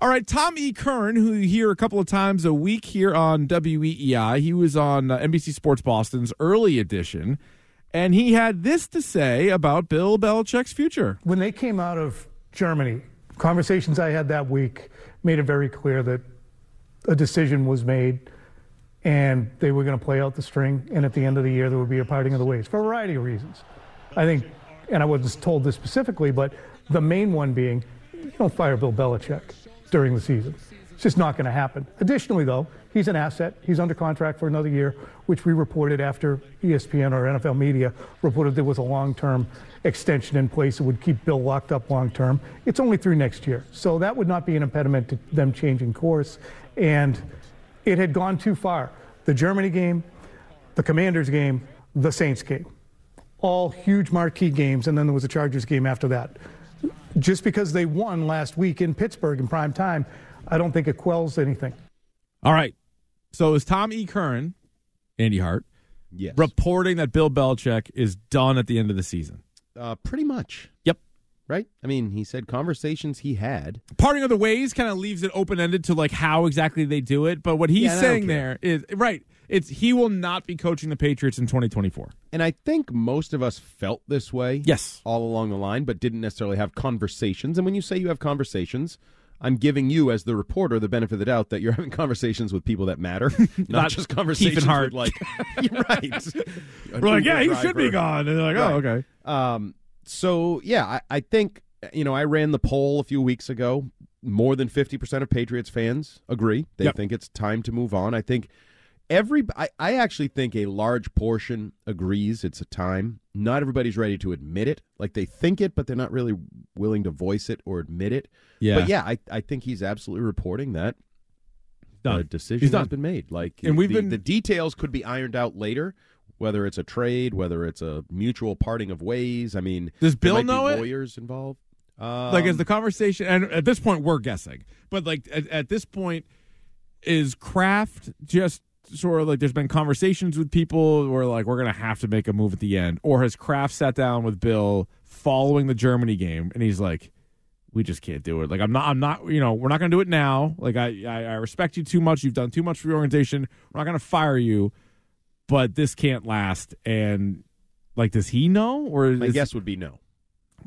All right, Tom E. Curran, who you hear a couple of times a week here on WEEI, he was on uh, NBC Sports Boston's early edition, and he had this to say about Bill Belichick's future. When they came out of Germany, conversations I had that week made it very clear that a decision was made and they were going to play out the string, and at the end of the year, there would be a parting of the ways for a variety of reasons. I think, and I wasn't told this specifically, but the main one being you don't fire Bill Belichick during the season. It's just not going to happen. Additionally, though, he's an asset. He's under contract for another year, which we reported after ESPN or NFL media reported there was a long term extension in place that would keep Bill locked up long term. It's only through next year. So that would not be an impediment to them changing course. And it had gone too far. The Germany game, the Commanders game, the Saints game. All huge marquee games, and then there was a Chargers game after that just because they won last week in Pittsburgh in prime time, I don't think it quells anything. All right. So is Tom E. Curran, Andy Hart, Yes. reporting that Bill Belichick is done at the end of the season? Uh, pretty much. Yep. Right? I mean, he said conversations he had. Parting of the ways kind of leaves it open ended to like how exactly they do it. But what he's Yeah, saying there is right. It's he will not be coaching the Patriots in 2024. And I think most of us felt this way. Yes. All along the line, but didn't necessarily have conversations. And when you say you have conversations, I'm giving you, as the reporter, the benefit of the doubt that you're having conversations with people that matter, not, Not just conversations with like, You're right. We're like, yeah, he should be gone. And they're like, oh, okay. Um, so yeah, I, I think you know I ran the poll a few weeks ago. More than fifty percent of Patriots fans agree. They Yep. think it's time to move on. I think every I, I actually think a large portion agrees it's a time. Not everybody's ready to admit it. Like they think it, but they're not really willing to voice it or admit it. Yeah. But yeah, I, I think he's absolutely reporting that Done. a decision He's has done. been made. Like, And we've the, been- the details could be ironed out later, whether it's a trade, whether it's a mutual parting of ways. I mean, Does Bill know it? Lawyers involved. Um, like, is the conversation, and at this point, we're guessing, but like at, at this point, is Kraft just sort of like there's been conversations with people where like we're gonna have to make a move at the end, or has Kraft sat down with Bill following the Germany game and he's like, we just can't do it. Like I'm not, I'm not, you know, we're not gonna do it now. Like I, I, I respect you too much. You've done too much for your organization. We're not gonna fire you, but this can't last. And like, does he know or my is, guess would be no.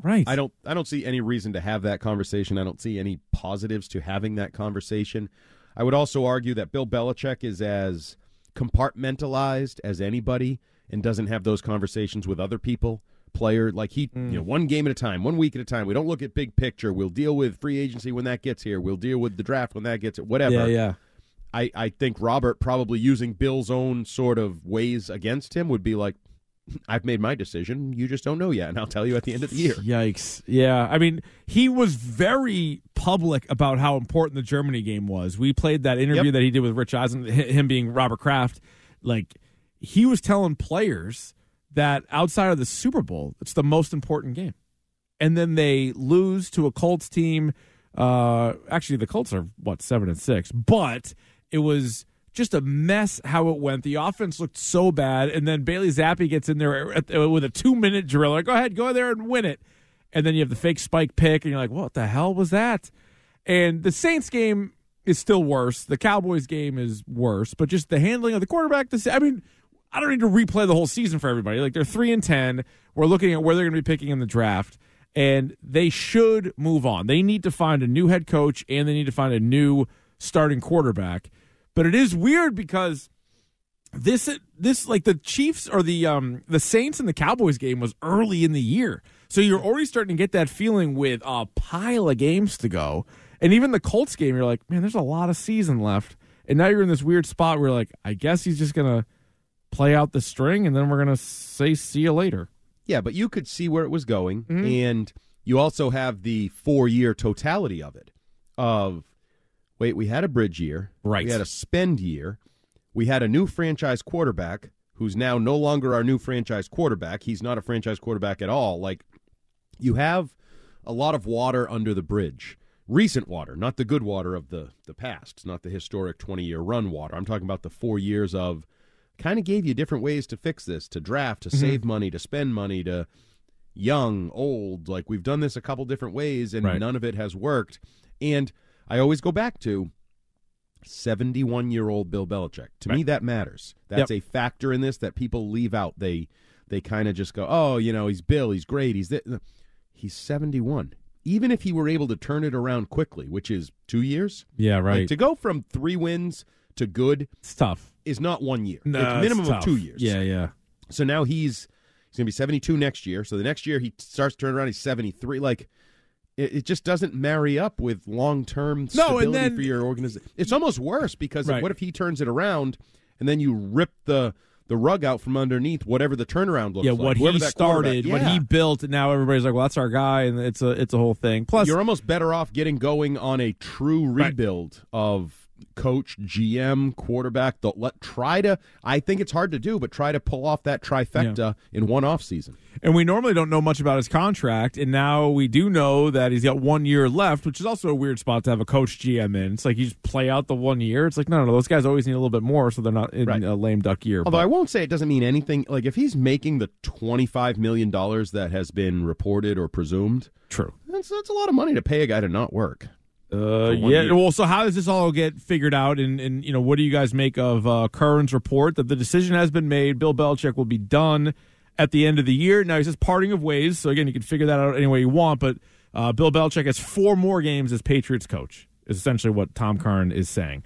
right? I don't. I don't see any reason to have that conversation. I don't see any positives to having that conversation. I would also argue that Bill Belichick is as compartmentalized as anybody and doesn't have those conversations with other people. Player like he, Mm. you know, one game at a time, one week at a time. We don't look at big picture. We'll deal with free agency when that gets here. We'll deal with the draft when that gets it. Whatever. Yeah, yeah. I, I think Robert probably using Bill's own sort of ways against him would be like, I've made my decision. You just don't know yet, and I'll tell you at the end of the year. Yikes. Yeah. I mean, he was very public about how important the Germany game was. We played that interview Yep. that he did with Rich Eisen, him being Robert Kraft. Like, he was telling players that outside of the Super Bowl, it's the most important game. And then they lose to a Colts team. Uh, actually, the Colts are, what, seven and six. But it was just a mess how it went. The offense looked so bad, and then Bailey Zappe gets in there uh, with a two minute drill. Like, go ahead, go there and win it. And then you have the fake spike pick, and you're like, what the hell was that? And the Saints game is still worse. The Cowboys game is worse, but just the handling of the quarterback. The, I mean, I don't need to replay the whole season for everybody. Like they're three and ten. We're looking at where they're going to be picking in the draft, and they should move on. They need to find a new head coach, and they need to find a new starting quarterback. But it is weird because this this like the Chiefs or the um the Saints and the Cowboys game was early in the year. So you're already starting to get that feeling with a pile of games to go. And even the Colts game, you're like, man, there's a lot of season left. And now you're in this weird spot where like, I guess he's just gonna play out the string and then we're gonna say see you later. Yeah, but you could see where it was going, Mm-hmm. and you also have the four-year totality of it. Of wait, we had a bridge year, Right. We had a spend year, we had a new franchise quarterback who's now no longer our new franchise quarterback. He's not a franchise quarterback at all. Like you have a lot of water under the bridge. Recent water, not the good water of the the past, not the historic 20-year run water. I'm talking about the 4 years of kind of gave you different ways to fix this, to draft, to mm-hmm. save money, to spend money, to young, old. Like we've done this a couple different ways and Right. none of it has worked. And I always go back to 71 year old Bill Belichick. To me, that matters. That's Yep. a factor in this that people leave out. They they kind of just go, oh, you know, he's Bill, he's great, he's th-. he's 71. Even if he were able to turn it around quickly, which is two years, Yeah, like, right. to go from three wins to good it's tough. is not one year. No, it's it's minimum of two years. Yeah, yeah. So now he's he's going to be 72 next year. So the next year he starts to turn around, he's 73. Like it, it just doesn't marry up with long term No, stability and then- for your organization. It's almost worse because Right. what if he turns it around and then you rip the the rug out from underneath whatever the turnaround looks like. Yeah, like. what Whoever he started, what he built, and now everybody's like, "Well, that's our guy," and it's a it's a whole thing. Plus, You're almost better off getting going on a true Right. rebuild of coach, GM, quarterback. The, let try to. I think it's hard to do, but try to pull off that trifecta in one off season. And we normally don't know much about his contract, and now we do know that he's got one year left, which is also a weird spot to have a coach GM in. It's like you just play out the one year. It's like no, no, no those guys always need a little bit more, so they're not in Right. a lame duck year. Although But- I won't say it doesn't mean anything. Like if he's making the twenty five million dollars that has been reported or presumed, true. that's that's a lot of money to pay a guy to not work. Uh, yeah. year. Well, so how does this all get figured out? And, and you know, what do you guys make of uh, Curran's report that the decision has been made? Bill Belichick will be done at the end of the year. Now he says parting of ways. So again, you can figure that out any way you want. But uh, Bill Belichick has four more games as Patriots coach. Is essentially what Tom Curran is saying.